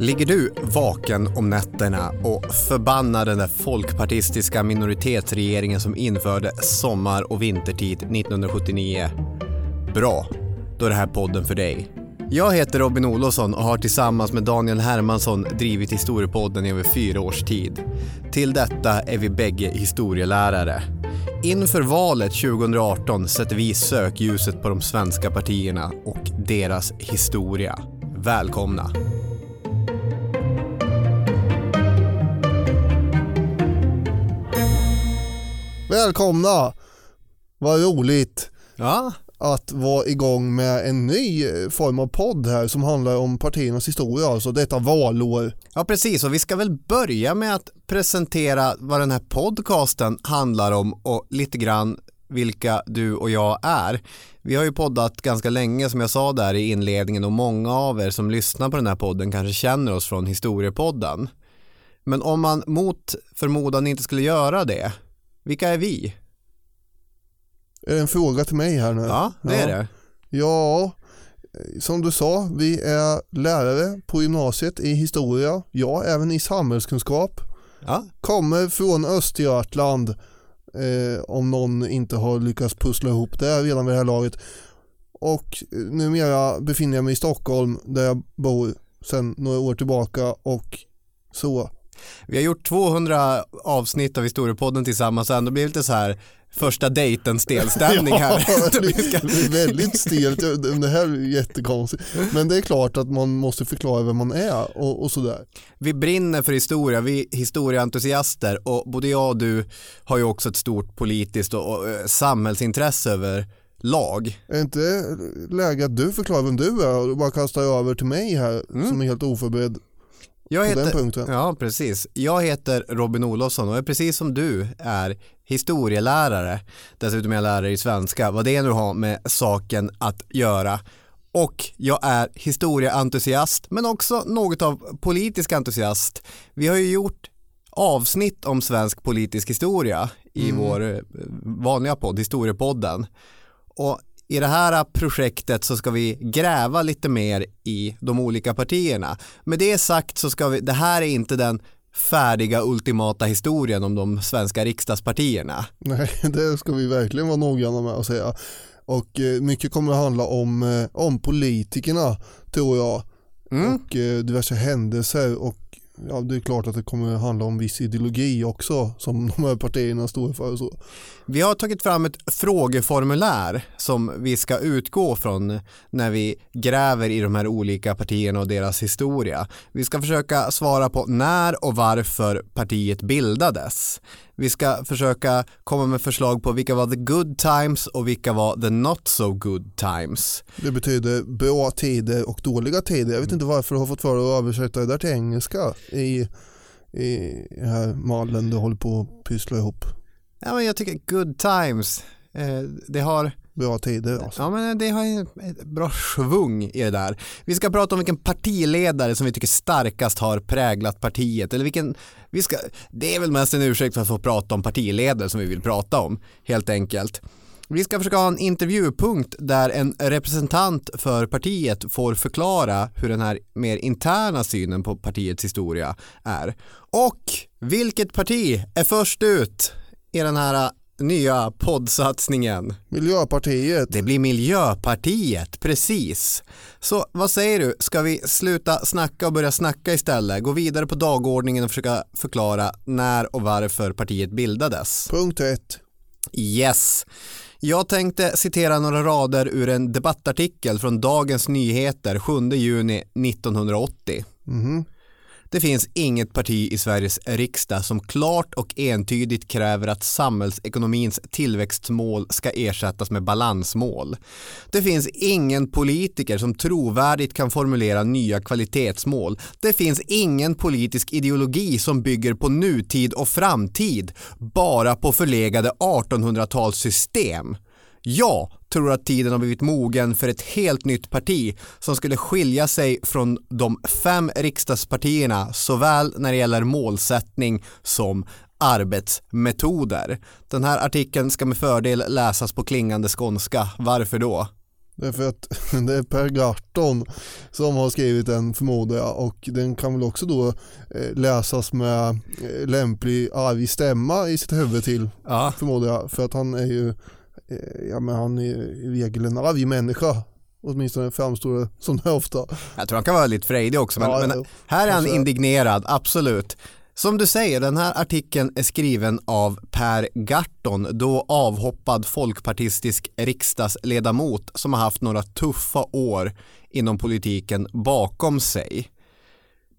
Ligger du vaken om nätterna och förbannar den där folkpartistiska minoritetsregeringen som införde sommar och vintertid 1979? Bra, då är det här podden för dig. Jag heter Robin Olofsson och har tillsammans med Daniel Hermansson drivit Historiepodden i över fyra års tid. Till detta är vi bägge historielärare. Inför valet 2018 sätter vi sökljuset på de svenska partierna och deras historia. Välkomna! Välkomna! Vad roligt Ja, att vara igång med en ny form av podd här som handlar om partiernas historia, alltså detta valår. ja precis och vi ska väl börja med att presentera vad den här podcasten handlar om och lite grann vilka du och jag är. Vi har ju poddat ganska länge som jag sa där i inledningen och många av er som lyssnar på den här podden kanske känner oss från historiepodden. Men om man mot förmodan inte skulle göra det, vilka är vi? Är det en fråga till mig här nu? Ja, det är det. Ja, som du sa, vi är lärare på gymnasiet i historia, ja även i samhällskunskap. Ja, Kommer från Östergötland, eh, om någon inte har lyckats pussla ihop det redan vid det här laget. Och eh, numera befinner jag mig i Stockholm där jag bor sedan några år tillbaka och så. Vi har gjort 200 avsnitt av historiepodden tillsammans och ändå blir det lite så här första dejten stelstämning här. Ja, det är väldigt stelt, det här är jättekonstigt. Men det är klart att man måste förklara vem man är och, och sådär. Vi brinner för historia, vi är historieentusiaster och både jag och du har ju också ett stort politiskt och, och eh, samhällsintresse över lag. Är det inte läge att du förklarar vem du är och bara kastar över till mig här som är helt oförberedd Jag på den punkten? Ja, precis. Jag heter Robin Olofsson och är precis som du är historielärare. Dessutom är jag lärare i svenska, vad det nu har med saken att göra. Och jag är historieentusiast, men också något av politisk entusiast. Vi har ju gjort avsnitt om svensk politisk historia i vår eh, vanliga podd, Historiepodden. Och i det här projektet så ska vi gräva lite mer i de olika partierna. Med det sagt så ska vi, det här är inte den färdiga ultimata historien om de svenska riksdagspartierna. Nej, det ska vi verkligen vara noggranna med att säga. Och eh, mycket kommer att handla om, eh, om politikerna tror jag. Mm. Och eh, diverse händelser och ja, det är klart att det kommer handla om viss ideologi också som de här partierna står för så. Vi har tagit fram ett frågeformulär som vi ska utgå från när vi gräver i de här olika partierna och deras historia. Vi ska försöka svara på när och varför partiet bildades. Vi ska försöka komma med förslag på vilka var the good times och vilka var the not so good times. Det betyder bra tider och dåliga tider. Jag vet inte varför du har fått för dig att översätta det där till engelska i, i här mallen du håller på att pyssla ihop. Ja, men jag tycker good times, eh, det har Bra tider alltså. Ja men det har ju ett bra svung i det där. Vi ska prata om vilken partiledare som vi tycker starkast har präglat partiet. Eller vilken, vi ska, det är väl mest en ursäkt för att få prata om partiledare som vi vill prata om, helt enkelt. Vi ska försöka ha en intervjupunkt där en representant för partiet får förklara hur den här mer interna synen på partiets historia är. Och vilket parti är först ut i den här nya poddsatsningen? Miljöpartiet. Det blir Miljöpartiet, precis. Så vad säger du, ska vi sluta snacka och börja snacka istället? Gå vidare på dagordningen och försöka förklara när och varför partiet bildades? Punkt ett. Yes. Jag tänkte citera några rader ur en debattartikel från Dagens Nyheter 7 juni 1980. Mhm. Det finns inget parti i Sveriges riksdag som klart och entydigt kräver att samhällsekonomins tillväxtmål ska ersättas med balansmål. Det finns ingen politiker som trovärdigt kan formulera nya kvalitetsmål. Det finns ingen politisk ideologi som bygger på nutid och framtid, bara på förlegade 1800-talssystem. Jag tror att tiden har blivit mogen för ett helt nytt parti som skulle skilja sig från de fem riksdagspartierna såväl när det gäller målsättning som arbetsmetoder. Den här artikeln ska med fördel läsas på klingande skånska. Varför då? Därför att det är Per Garton som har skrivit den förmodar jag och den kan väl också då eh, läsas med eh, lämplig arg stämma i sitt huvud till Ja, förmodar jag. För att han är ju, ja men han är i regel en arg människa. Åtminstone framstår det som det ofta. jag tror han kan vara lite frejdig också men, Ja, men här är han indignerad, absolut. Som du säger, den här artikeln är skriven av Per Garton, då avhoppad folkpartistisk riksdagsledamot som har haft några tuffa år inom politiken bakom sig.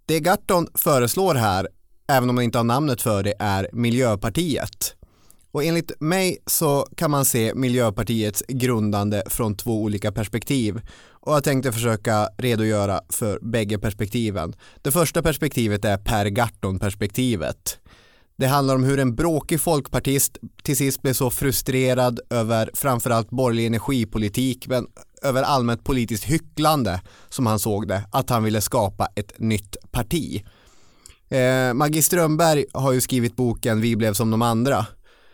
Det Garton föreslår här, även om man inte har namnet för det, är Miljöpartiet. Och enligt mig så kan man se Miljöpartiets grundande från två olika perspektiv. Och jag tänkte försöka redogöra för bägge perspektiven. Det första perspektivet är Per Garton-perspektivet. Det handlar om hur en bråkig folkpartist till sist blev så frustrerad över framförallt borgerlig energipolitik men över allmänt politiskt hycklande som han såg det, att han ville skapa ett nytt parti. Eh, Maggie Strömberg har ju skrivit boken Vi blev som de andra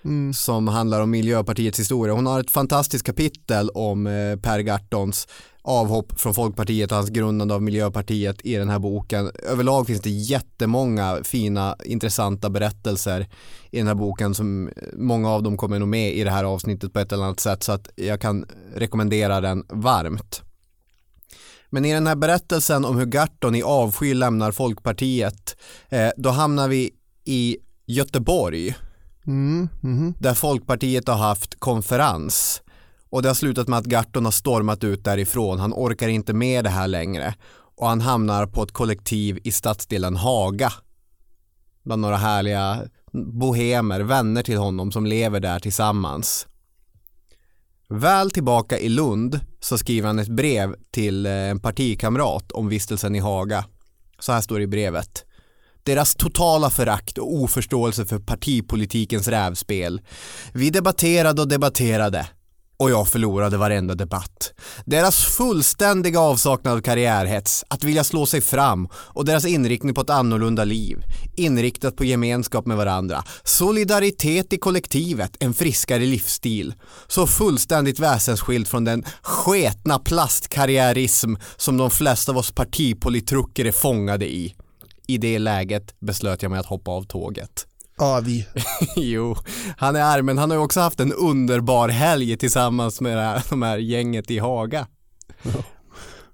Mm. som handlar om Miljöpartiets historia. Hon har ett fantastiskt kapitel om eh, Per Gartons avhopp från Folkpartiet och hans grundande av Miljöpartiet i den här boken. Överlag finns det jättemånga fina intressanta berättelser i den här boken som eh, många av dem kommer nog med i det här avsnittet på ett eller annat sätt så att jag kan rekommendera den varmt. Men i den här berättelsen om hur Garton i avsky lämnar Folkpartiet eh, då hamnar vi i Göteborg Mm. mm. där Folkpartiet har haft konferens och det har slutat med att Garton har stormat ut därifrån. Han orkar inte med det här längre och han hamnar på ett kollektiv i stadsdelen Haga bland några härliga bohemer, vänner till honom som lever där tillsammans. Väl tillbaka i Lund så skriver han ett brev till eh, en partikamrat om vistelsen i Haga. Så här står det i brevet. Deras totala förakt och oförståelse för partipolitikens rävspel. Vi debatterade och debatterade och jag förlorade varenda debatt. Deras fullständiga avsaknad av karriärhets, att vilja slå sig fram och deras inriktning på ett annorlunda liv. Inriktat på gemenskap med varandra. Solidaritet i kollektivet, en friskare livsstil. Så fullständigt väsensskild från den sketna plastkarriärism som de flesta av oss partipolitrucker är fångade i. I det läget beslöt jag mig att hoppa av tåget. Arg. jo, han är arg men han har ju också haft en underbar helg tillsammans med det här, de här gänget i Haga.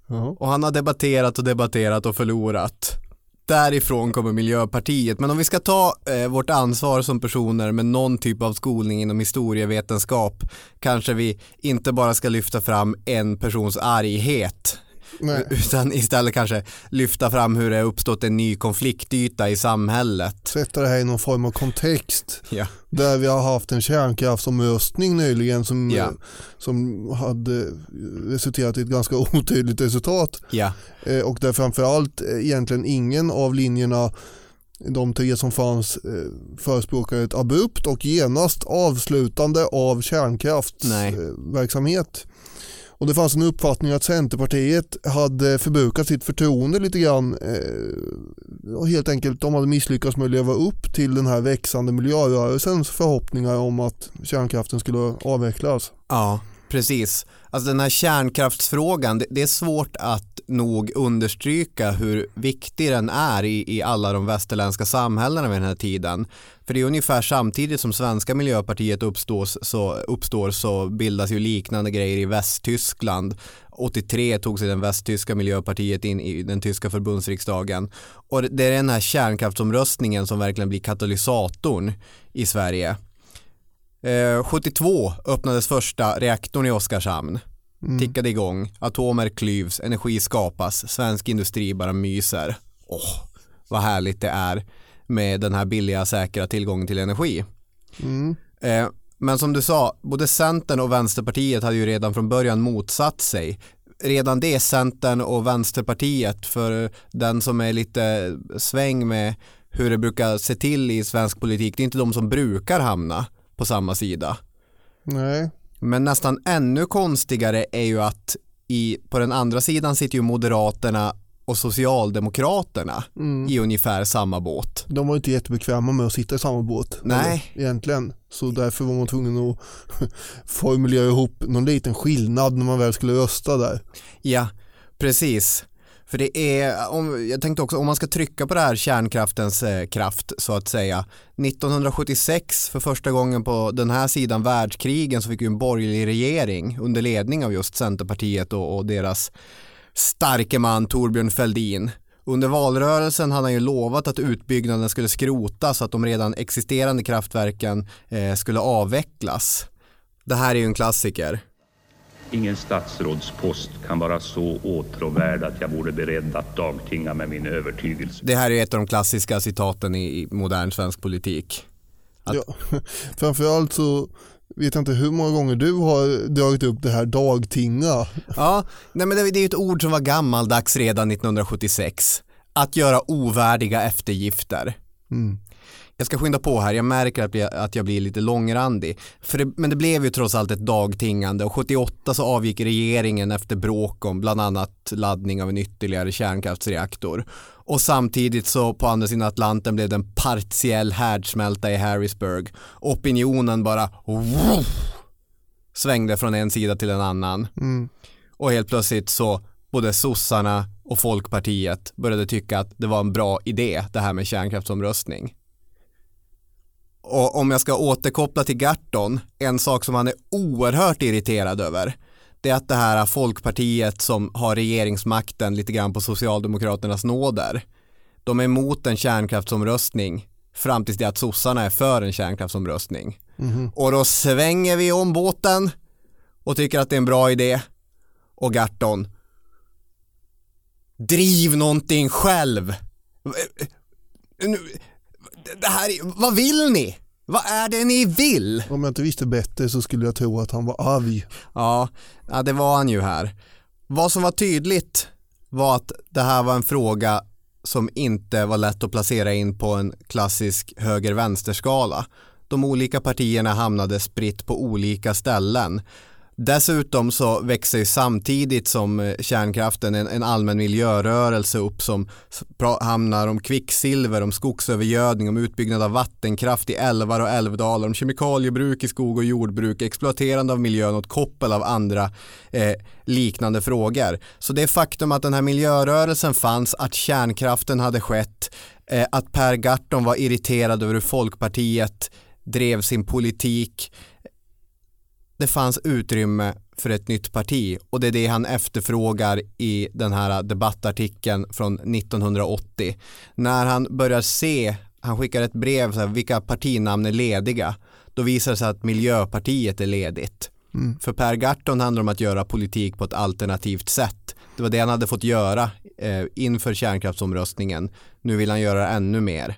Ja. Och han har debatterat och debatterat och förlorat. Därifrån kommer Miljöpartiet. Men om vi ska ta eh, vårt ansvar som personer med någon typ av skolning inom historievetenskap kanske vi inte bara ska lyfta fram en persons arghet Nej. utan istället kanske lyfta fram hur det har uppstått en ny konfliktyta i samhället. Sätta det här i någon form av kontext. Ja. Där vi har haft en kärnkraftsomröstning nyligen som, Ja. som hade resulterat i ett ganska otydligt resultat. Ja, Eh, och där framförallt eh, egentligen ingen av linjerna de tre som fanns eh, förespråkade ett abrupt och genast avslutande av Nej. Och det fanns en uppfattning att Centerpartiet hade förbrukat sitt förtroende lite grann eh, och helt enkelt de hade misslyckats med att leva upp till den här växande miljörörelsens förhoppningar om att kärnkraften skulle avvecklas. Ja, precis. Alltså den här kärnkraftsfrågan, det, det är svårt att nog understryka hur viktig den är i, i alla de västerländska samhällena vid den här tiden. För det är ungefär samtidigt som svenska miljöpartiet uppstås, så, uppstår så bildas ju liknande grejer i Västtyskland. 83 tog sig den västtyska miljöpartiet in i den tyska förbundsriksdagen. Och det- det är den här kärnkraftsomröstningen som verkligen blir katalysatorn i Sverige. Eh, 72 öppnades första reaktorn i Oskarshamn. Mm. Tickade igång, atomer klyvs, energi skapas, svensk industri bara myser. Åh, vad härligt det är med den här billiga, säkra tillgången till energi. Mm. Eh, men som du sa, både Centern och Vänsterpartiet hade ju redan från början motsatt sig. Redan det Centern och Vänsterpartiet för den som är lite sväng med hur det brukar se till i svensk politik, det är inte de som brukar hamna på samma sida. Nej, Men nästan ännu konstigare är ju att i, på den andra sidan sitter ju Moderaterna och Socialdemokraterna Mm. i ungefär samma båt. De var inte jättebekväma med att sitta i samma båt. Nej. eller, Egentligen. Så därför var man tvungen att formulera ihop någon liten skillnad när man väl skulle rösta där. Ja, precis. För det är, om, jag tänkte också om man ska trycka på det här kärnkraftens eh, kraft så att säga. 1976 för första gången på den här sidan världskrigen så fick vi en borgerlig regering under ledning av just Centerpartiet och, och deras starke man Torbjörn Fälldin. Under valrörelsen hade han ju lovat att utbyggnaden skulle skrotas så att de redan existerande kraftverken eh, skulle avvecklas. Det här är ju en klassiker. Ingen statsrådspost kan vara så åtråvärd att jag vore beredd att dagtinga med min övertygelse. Det här är ett av de klassiska citaten i, modern svensk politik. Att- Ja. Framförallt så vet jag inte hur många gånger du har dragit upp det här dagtinga. Ja, nej men det, det är ju ett ord som var gammaldags redan 1976. Att göra ovärdiga eftergifter. Mm. Jag ska skynda på här, jag märker att jag, att jag blir lite långrandig. För det, men det blev ju trots allt ett dagtingande och 78 så avgick regeringen efter bråk om bland annat laddning av en ytterligare kärnkraftsreaktor. Och samtidigt så på andra sidan Atlanten blev det en partiell härdsmälta i Harrisburg. Opinionen bara svängde från en sida till en annan. Mm. Och helt plötsligt så både sossarna och Folkpartiet började tycka att det var en bra idé det här med kärnkraftsomröstning. Och om jag ska återkoppla till Garton, en sak som han är oerhört irriterad över, det är att det här Folkpartiet som har regeringsmakten lite grann på Socialdemokraternas nåder, de är emot en kärnkraftsomröstning fram tills det att sossarna är för en kärnkraftsomröstning. Och då svänger vi om båten och tycker att det är en bra idé. Och Garton, driv någonting själv. Det här, är- vad vill ni? Vad är det ni vill? Om jag inte visste bättre så skulle jag tro att han var arg. Ja, ja, det var han ju här. Vad som var tydligt var att det här var en fråga som inte var lätt att placera in på en klassisk höger-vänster-skala. De olika partierna hamnade spritt på olika ställen. Dessutom så växer ju samtidigt som eh, kärnkraften en, en allmän miljörörelse upp som hamnar om kvicksilver, om skogsövergödning, om utbyggnad av vattenkraft i älvar och älvdalar, om kemikaliebruk i skog och jordbruk, exploaterande av miljön och ett koppel av andra eh, liknande frågor. Så det faktum att den här miljörörelsen fanns, att kärnkraften hade skett, eh, att Per Gahrton var irriterad över hur Folkpartiet drev sin politik, det fanns utrymme för ett nytt parti och det är det han efterfrågar i den här debattartikeln från 1980. När han börjar se, han skickar ett brev, så här, vilka partinamn är lediga, då visar det sig att Miljöpartiet är ledigt. För Per Gahrton handlar det om att göra politik på ett alternativt sätt. Det var det han hade fått göra eh, inför kärnkraftsomröstningen. Nu vill han göra ännu mer.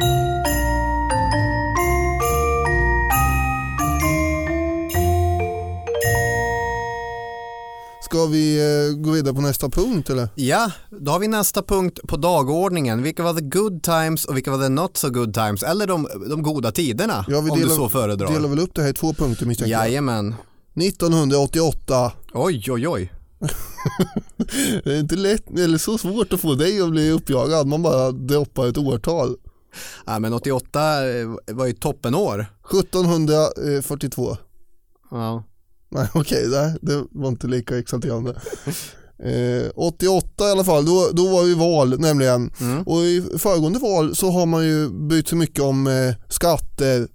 Ska vi eh, gå vidare på nästa punkt eller? Ja, då har vi nästa punkt på dagordningen. Vilka var the good times och vilka var the not so good times? Eller de, de goda tiderna, Ja, vi om delar, du så föredrar. delar väl upp det här i två punkter misstänker jag. Jajamän. 1988. Oj, oj, oj. Det är inte lätt, eller så svårt att få dig att bli uppjagad. Man bara droppar ett årtal. Ja, men 88 eh, var ju toppenår. 1742. Ja. Nej okej, nej, det var inte lika exalterande. Eh, 88 i alla fall, då, då var ju val nämligen. Och i föregående val så har man ju brytt sig mycket om eh, skatter,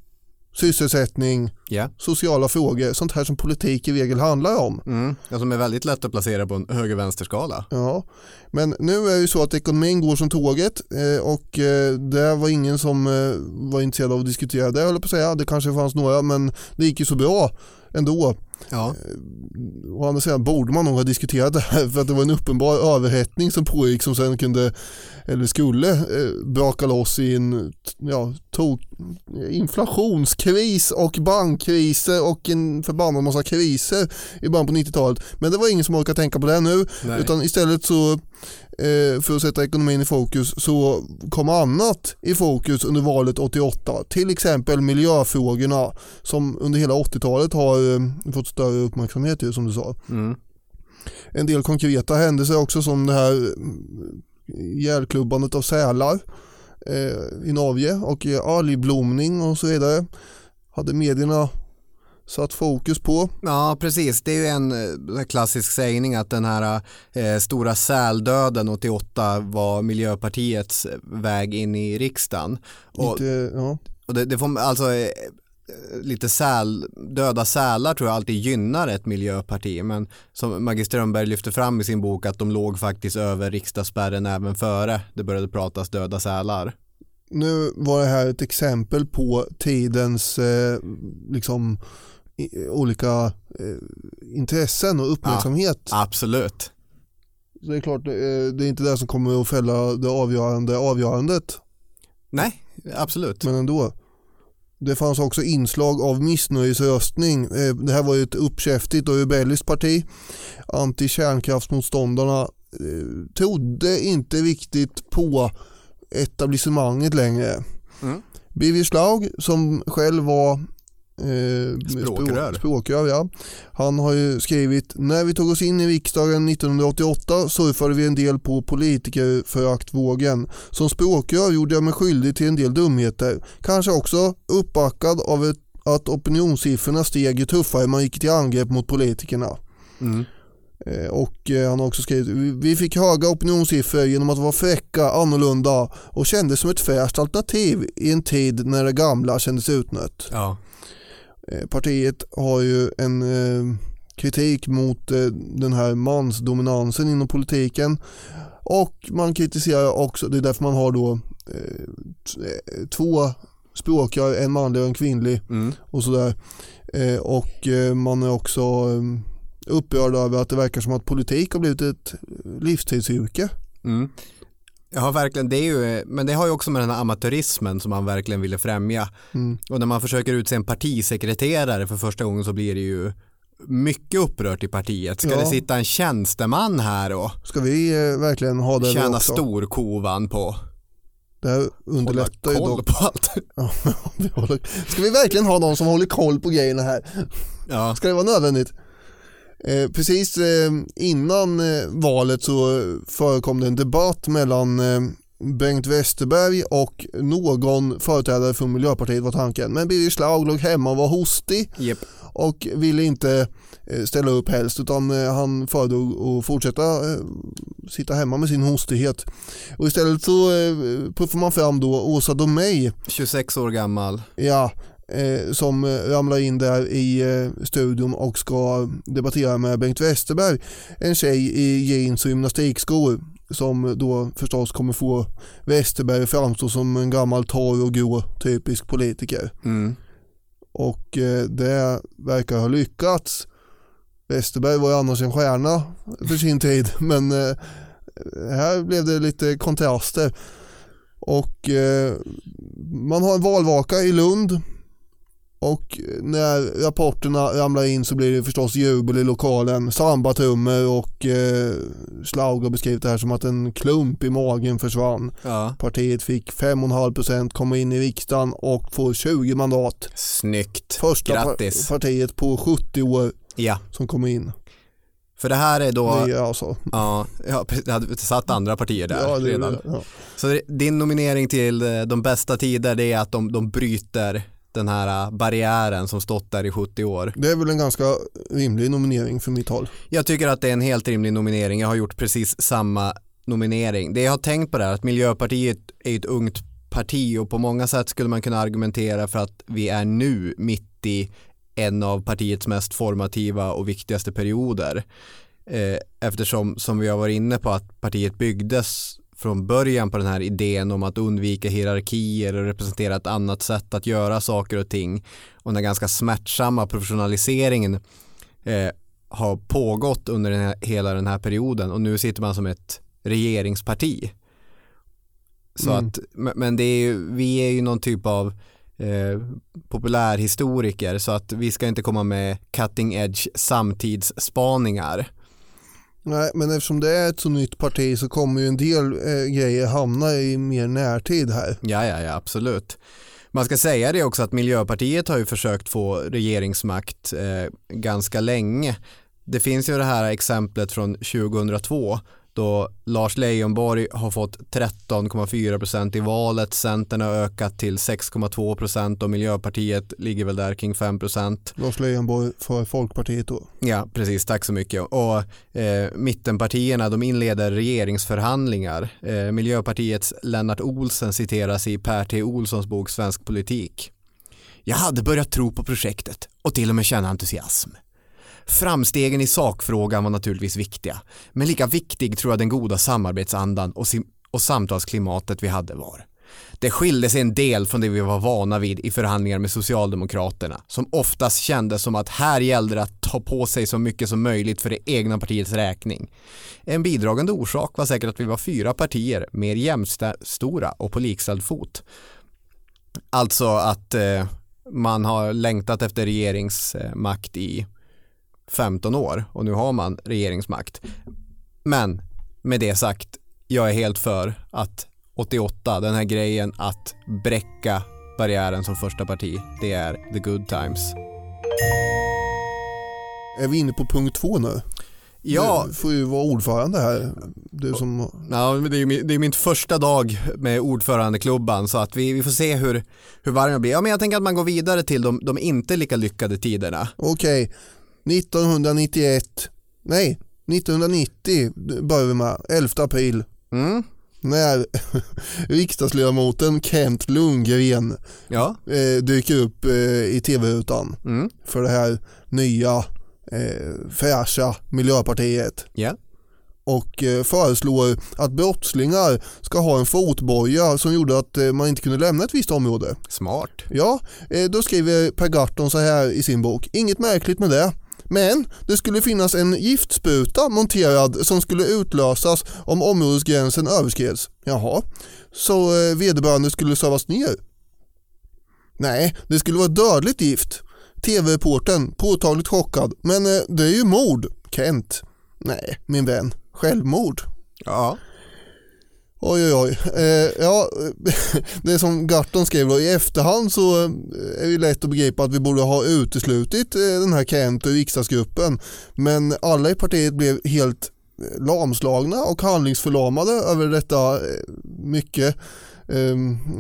sysselsättning, Ja. sociala frågor, sånt här som politik i regel handlar om. Mm. Ja, som är väldigt lätt att placera på en höger-vänster-skala. Ja, men nu är det ju så att ekonomin går som tåget eh, och eh, det var ingen som eh, var intresserad av att diskutera det höll på att säga. Det kanske fanns några men det gick ju så bra ändå. Ja. Å andra sidan borde man nog ha diskuterat det här för att det var en uppenbar överhettning som pågick som sen kunde eller skulle eh, braka loss i en ja, inflationskris och bankkriser och en förbannad massa kriser i början på 90-talet. Men det var ingen som orkade tänka på det nu Nej. utan istället så eh, för att sätta ekonomin i fokus så kom annat i fokus under valet 88. Till exempel miljöfrågorna som under hela 80-talet har eh, fått större uppmärksamhet ju, som du sa. Mm. En del konkreta händelser också som det här ihjälklubbandet av sälar eh, i Norge och eh, algblomning och så vidare. Hade medierna satt fokus på. Ja, precis. Det är ju en eh, klassisk sägning att den här eh, stora säldöden 88 var Miljöpartiets väg in i riksdagen. Och, Lite, ja. och det, det får alltså eh, lite säl, döda sälar tror jag alltid gynnar ett miljöparti men som Maggie Strömberg lyfter fram i sin bok att de låg faktiskt över riksdagsspärren även före det började pratas döda sälar. Nu var det här ett exempel på tidens eh, liksom, i, olika eh, intressen och uppmärksamhet. Absolut. Så det är klart, eh, det är inte det som kommer att fälla det avgörande avgörandet, Nej, absolut. men ändå. Det fanns också inslag av missnöjesröstning. Eh, Det här var ju ett uppkäftigt och rebelliskt parti. Anti-kärnkraftsmotståndarna eh, trodde inte riktigt på etablissemanget längre. Mm. Birger Schlaug som själv var eh, Språkrör. språk- språkrör ja. Han har ju skrivit När vi tog oss in i riksdagen 1988 surfade vi en del på politikerföraktvågen. Som språkrör gjorde jag mig skyldig till en del dumheter. Kanske också uppbackad av ett, att opinionssiffrorna steg ju tuffare man gick till angrepp mot politikerna. Mm. Eh, Och eh, han har också skrivit "Vi- Vi fick höga opinionssiffror genom att vara fräcka, annorlunda och kändes som ett fräscht alternativ i en tid när det gamla kändes utnött. Ja. Eh, Partiet har ju en eh, kritik mot eh, den här mansdominansen inom politiken och man kritiserar också, det är därför man har då två språkar, en manlig och en kvinnlig Mm. och sådär. Och man är också upprörd över att det verkar som att politik har blivit ett livstidsyrke. Mm. Ja, verkligen. Det är ju, men det har ju också med den här amatörismen som man verkligen ville främja. Mm. Och när man försöker utse en partisekreterare för första gången så blir det ju mycket upprört i partiet. Ska Ja. det sitta en tjänsteman här och Ska vi eh, verkligen ha det tjäna storkovan på Det här underlättar ju dock. på allt? Ska vi verkligen ha någon som håller koll på grejerna här? Ja, Ska det vara nödvändigt? Eh, precis eh, innan eh, valet så förekom det en debatt mellan Bengt Westerberg och någon företrädare från Miljöpartiet var tanken. Men Birger Schlaug låg hemma och var hostig Japp. och ville inte ställa upp helst utan han föredrog att fortsätta sitta hemma med sin hostighet. Och istället så puffar man fram då Åsa Domeij 26 år gammal. Ja, eh, som ramlar in där i eh, studion och ska debattera med Bengt Westerberg. En tjej i jeans och gymnastikskor som då förstås kommer få Westerberg att framstå som en gammal torr och grå typisk politiker. Mm. Och eh, det verkar ha lyckats. Westerberg var ju annars en stjärna för sin tid men eh, här blev det lite kontraster. Och eh, man har en valvaka i Lund och när rapporterna ramlar in så blir det förstås jubel i lokalen, sambatrummor och eh, Schlaug har beskrivit det här som att en klump i magen försvann. Ja, Partiet fick 5,5% komma in i riksdagen och får 20 mandat. snyggt. Första par- Grattis. partiet på 70 år Ja, som kommer in. för det här är då, är alltså. ja, ja det hade satt andra partier där Ja, det redan. Ja. Så din nominering till eh, de bästa tider det är att de, de bryter den här eh, barriären som stått där i 70 år. Det är väl en ganska rimlig nominering för mitt håll. Jag tycker att det är en helt rimlig nominering. Jag har gjort precis samma nominering. Det jag har tänkt på är att Miljöpartiet är ett ungt parti och på många sätt skulle man kunna argumentera för att vi är nu mitt i en av partiets mest formativa och viktigaste perioder. Eh, eftersom, som vi har varit inne på, att partiet byggdes från början på den här idén om att undvika hierarkier och representera ett annat sätt att göra saker och ting. Och den ganska smärtsamma professionaliseringen eh, har pågått under den här, hela den här perioden och nu sitter man som ett regeringsparti. Så Mm. att, men det är ju, vi är ju någon typ av eh, populärhistoriker så att vi ska inte komma med cutting edge samtidsspaningar. Nej, men eftersom det är ett så nytt parti så kommer ju en del eh, grejer hamna i mer närtid här. Ja, ja, ja, absolut. Man ska säga det också att Miljöpartiet har ju försökt få regeringsmakt eh, ganska länge. Det finns ju det här exemplet från 2002 då Lars Leijonborg har fått 13,4% i valet, Centern har ökat till 6,2% och Miljöpartiet ligger väl där kring 5%. Lars Leijonborg för Folkpartiet då. Ja, precis. Tack så mycket. Och eh, mittenpartierna de inleder regeringsförhandlingar. Eh, Miljöpartiets Lennart Olsen citeras i Per T. Olssons bok Svensk politik. Jag hade börjat tro på projektet och till och med känna entusiasm. Framstegen i sakfrågan var naturligtvis viktiga, men lika viktig tror jag den goda samarbetsandan och, sim- och samtalsklimatet vi hade var. Det skilde sig en del från det vi var vana vid i förhandlingar med Socialdemokraterna som oftast kändes som att här gällde det att ta på sig så mycket som möjligt för det egna partiets räkning. En bidragande orsak var säkert att vi var fyra partier mer jämstora och på likställd fot. Alltså att eh, man har längtat efter regeringsmakt i 15 år och nu har man regeringsmakt. Men med det sagt, jag är helt för att 88, den här grejen att bräcka barriären som första parti, det är the good times. Är vi inne på punkt två nu? Ja, Du får ju vara ordförande här. Du som... ja det, är, min- det är min första dag med ordförandeklubban så att vi, vi får se hur, hur varm jag blir. Ja, men jag tänker att man går vidare till de, de inte lika lyckade tiderna. Okej, 1991. Nej, 1990 börjar vi med. 11 april. Mm. När riksdagsledamoten Kent Lundgren Ja, eh, dyker upp eh, i tv-rutan mm. för det här nya eh, fräscha Miljöpartiet ja. och eh, föreslår att brottslingar ska ha en fotboja som gjorde att eh, man inte kunde lämna ett visst område. smart. Ja, eh, då skriver Per Gahrton så här i sin bok. Inget märkligt med det. Men det skulle finnas en giftspruta monterad som skulle utlösas om områdesgränsen överskreds. Jaha, så eh, vederbörande skulle sövas ner? Nej, det skulle vara dödligt gift. TV-reporten påtagligt chockad. Men eh, det är ju mord, Kent. Nej, min vän. Självmord. Ja, Oj oj oj. Eh, ja, det som Garton skrev då, i efterhand så eh, är det lätt att begripa att vi borde ha uteslutit eh, den här Kent ur riksdagsgruppen. Men alla i partiet blev helt eh, lamslagna och handlingsförlamade över detta mycket eh,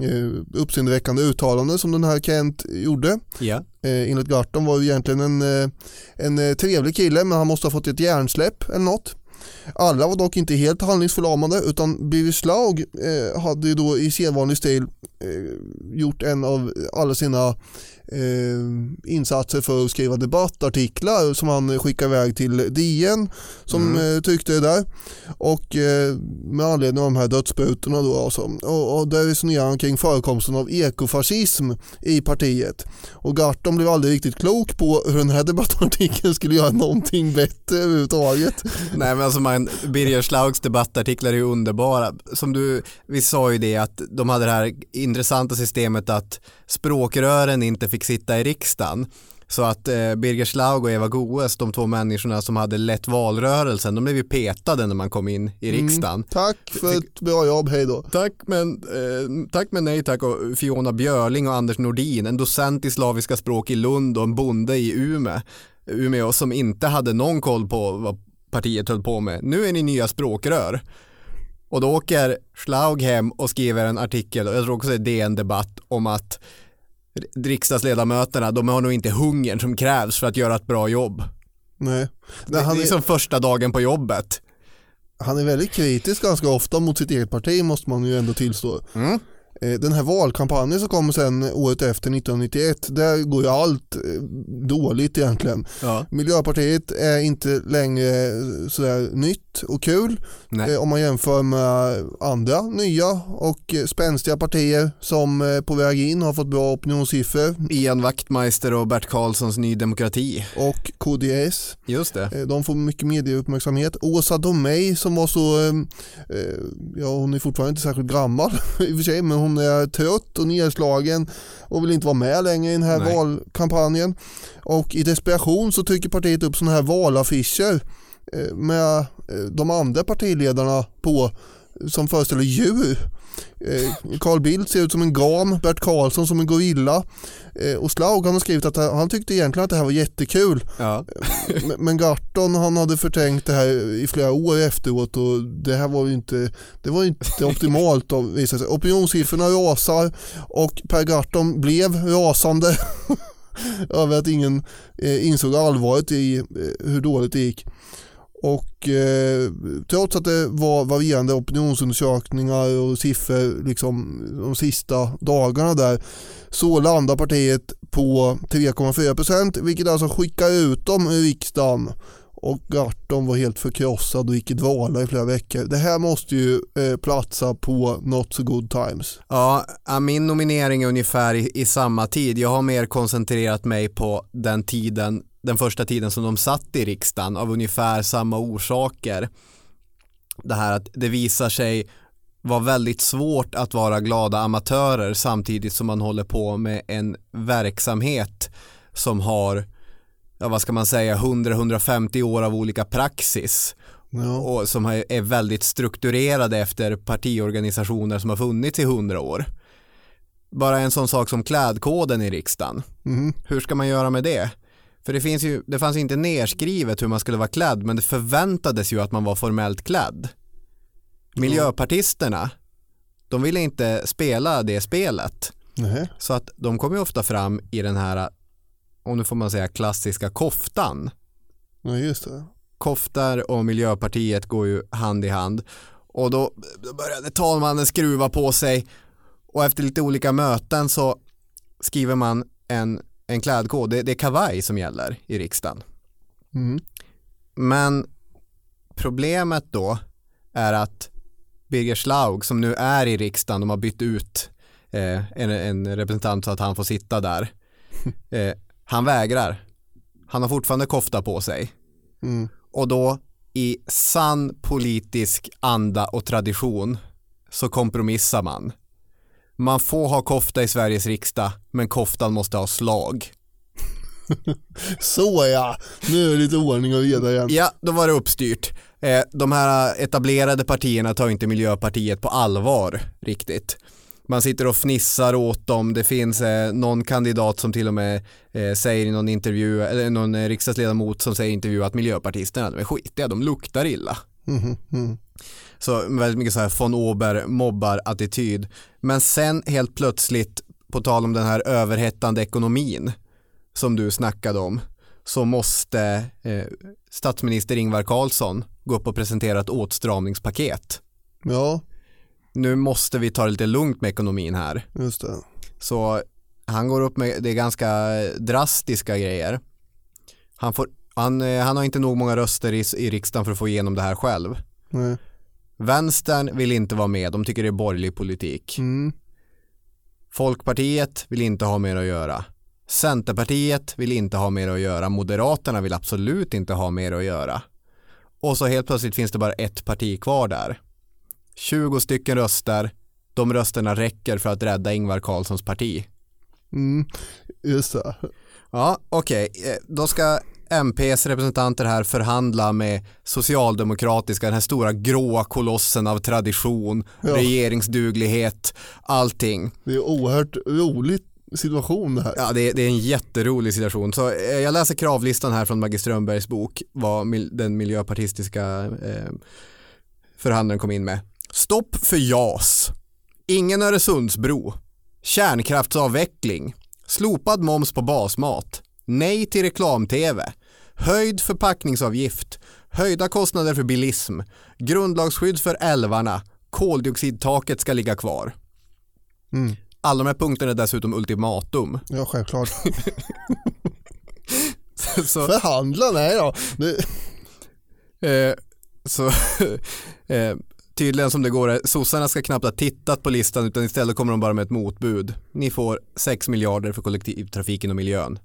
eh, uppseendeväckande uttalande som den här Kent gjorde. ja. Eh, enligt Garton var ju egentligen en, en trevlig kille men han måste ha fått ett hjärnsläpp eller något. Alla var dock inte helt handlingsförlamade utan Birger Schlaug eh, hade ju då i sedvanlig stil eh, gjort en av alla sina eh, insatser för att skriva debattartiklar som han skickade iväg till DN som eh, tryckte det där. Och eh, med anledning av de här dödssprutorna då alltså. Och, och där resonerar han kring förekomsten av ekofascism i partiet. Och Garton blev aldrig riktigt klok på hur den här debattartikeln skulle göra någonting bättre överhuvudtaget. Nej men alltså man, Birger Schlaugs debattartiklar är ju underbara. Som du, vi sa ju det att de hade det här intressanta systemet att språkrören inte fick sitta i riksdagen. Så att eh, Birger Schlaug och Eva Goes, de två människorna som hade lett valrörelsen, de blev ju petade när man kom in i riksdagen. Tack för ett bra jobb, hej då. Tack men, eh, tack men nej tack och Fiona Björling och Anders Nordin, en docent i slaviska språk i Lund och en bonde i Umeå, Umeå som inte hade någon koll på vad partiet höll på med. Nu är ni nya språkrör. Och då åker Schlaug hem och skriver en artikel, och jag tror också det är DN Debatt, om att riksdagsledamöterna, de har nog inte hungern som krävs för att göra ett bra jobb. Nej. Nej, han, det är är, som första dagen på jobbet. han är väldigt kritisk ganska ofta mot sitt eget parti måste man ju ändå tillstå. Mm. Eh, Den här valkampanjen som kommer sen året efter 1991, där går ju allt eh, dåligt egentligen. Ja. Miljöpartiet är inte längre eh, sådär nytt och kul Nej. om man jämför med andra nya och spänstiga partier som på väg in har fått bra opinionssiffror Ian Wachtmeister och Bert Karlssons Ny Demokrati. och KDS. Just det. De får mycket medieuppmärksamhet. Åsa Domeij som var så, ja hon är fortfarande inte särskilt gammal i och för sig, men hon är trött och nedslagen och vill inte vara med längre i den här Nej. valkampanjen. Och i desperation så trycker partiet upp sådana här valaffischer eh, med eh, de andra partiledarna på som föreställer djur. Eh, Carl Bildt ser ut som en gam, Bert Karlsson som en gorilla eh, och Slaug han har skrivit att han tyckte egentligen att det här var jättekul Ja. men- Men Garton han hade förtänkt det här i flera år efteråt och det här var ju inte, det var inte optimalt sig. Opinionssiffrorna rasar och Per Garton blev rasande över att ingen eh, insåg allvaret i eh, hur dåligt det gick. Och eh, trots att det var varierande opinionsundersökningar och siffror liksom, de sista dagarna där så landar partiet på 3,4 procent vilket alltså skickar ut dem ur riksdagen och Garton var helt förkrossad och gick i dvala i flera veckor. Det här måste ju eh, platsa på Not so good times. Ja, ja, min nominering är ungefär i, i samma tid. Jag har mer koncentrerat mig på den tiden, den första tiden som de satt i riksdagen av ungefär samma orsaker. Det här att det visar sig vara väldigt svårt att vara glada amatörer samtidigt som man håller på med en verksamhet som har, ja vad ska man säga, 100-150 år av olika praxis Ja. och som är väldigt strukturerade efter partiorganisationer som har funnits i hundra år. Bara en sån sak som klädkoden i riksdagen. Mhm. Hur ska man göra med det? För det, finns ju, det fanns inte nedskrivet hur man skulle vara klädd men det förväntades ju att man var formellt klädd. Miljöpartisterna, de ville inte spela det spelet. Nej. Så att de kom ju ofta fram i den här, om nu får man säga klassiska koftan Ja, just det. koftar och Miljöpartiet går ju hand i hand och då då började talmannen skruva på sig och efter lite olika möten så skriver man en, en klädkod, det, det är kavaj som gäller i riksdagen. Mm. Men problemet då är att Birger Schlaug som nu är i riksdagen, de har bytt ut eh, en, en representant så att han får sitta där. Eh, han vägrar. Han har fortfarande kofta på sig. Mm. Och då i sann politisk anda och tradition så kompromissar man. Man får ha kofta i Sveriges riksdag men koftan måste ha slag. Så ja, nu är det lite ordning och reda igen. Ja, då var det uppstyrt. Eh, De här etablerade partierna tar inte Miljöpartiet på allvar riktigt. Man sitter och fnissar åt dem. Det finns eh, någon kandidat som till och med eh, säger i någon intervju, eller någon riksdagsledamot som säger i intervju att miljöpartisterna de är skitiga, de luktar illa. Mm. Så väldigt mycket så här von Ober mobbar attityd. Men sen helt plötsligt, på tal om den här överhettande ekonomin som du snackade om, så måste eh, statsminister Ingvar Carlsson gå upp och presentera ett åtstramningspaket. Ja, Nu måste vi ta det lite lugnt med ekonomin här. just det. Så han går upp med, det är ganska drastiska grejer. Han, får, han, eh, han har inte nog många röster i, i riksdagen för att få igenom det här själv. Nej. Vänstern vill inte vara med, de tycker det är borgerlig politik. Mm. Folkpartiet vill inte ha mer att göra. Centerpartiet vill inte ha mer att göra. Moderaterna vill absolut inte ha mer att göra. Och så helt plötsligt finns det bara ett parti kvar där. 20 stycken röster. De rösterna räcker för att rädda Ingvar Carlssons parti. Mm. Just det. Ja, okej. Eh, Då ska MPs representanter här förhandla med socialdemokratiska, den här stora gråa kolossen av tradition, Ja. regeringsduglighet, allting. Det är oerhört roligt situation det här. Ja, det är, det är en jätterolig situation. Så eh, jag läser kravlistan här från Maggie Strömbergs bok, vad mil, den miljöpartistiska eh, förhandlaren kom in med. Stopp för JAS. Ingen Öresundsbro. Kärnkraftsavveckling. Slopad moms på basmat. Nej till reklam-tv. Höjd förpackningsavgift. Höjda kostnader för bilism. Grundlagsskydd för älvarna. Koldioxidtaket ska ligga kvar. Mm. Alla de här punkterna är dessutom ultimatum. Ja, självklart. Så, Förhandla, nej då. Eh, så eh, tydligen som det går är, sossarna ska knappt ha tittat på listan utan istället kommer de bara med ett motbud. Ni får 6 miljarder för kollektivtrafiken och miljön.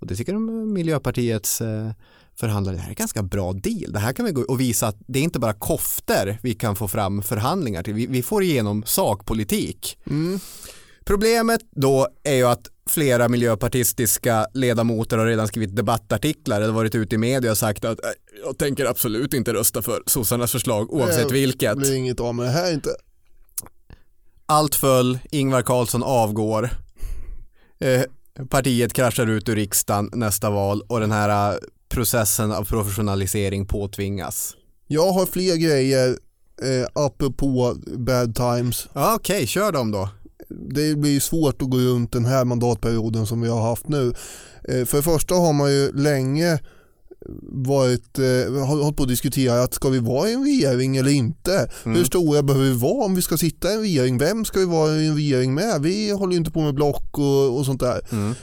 Och det tycker de eh, Miljöpartiets eh, förhandlare, det här är en ganska bra deal. Det här kan vi gå och visa att det är inte bara kofter vi kan få fram förhandlingar till. Vi, vi får igenom sakpolitik. Problemet då är ju att flera miljöpartistiska ledamoter har redan skrivit debattartiklar eller varit ute i media och sagt att "Äh, jag tänker absolut inte rösta för sossarnas förslag oavsett Det vilket. blir inget av med det här inte. Allt föll, Ingvar Carlsson avgår. Eh, partiet kraschar ut ur riksdagen nästa val och den här eh, processen av professionalisering påtvingas. Jag har fler grejer eh, apropå bad times. Ja, Okej, kör dem då. Det blir svårt att gå runt den här mandatperioden som vi har haft nu. Eh, för det första har man ju länge varit, eh, hållit på att diskutera att ska vi vara i en regering eller inte? Hur stora behöver vi vara om vi ska sitta i en regering? Vem ska vi vara i en regering med? Vi håller ju inte på med block och, och sånt där.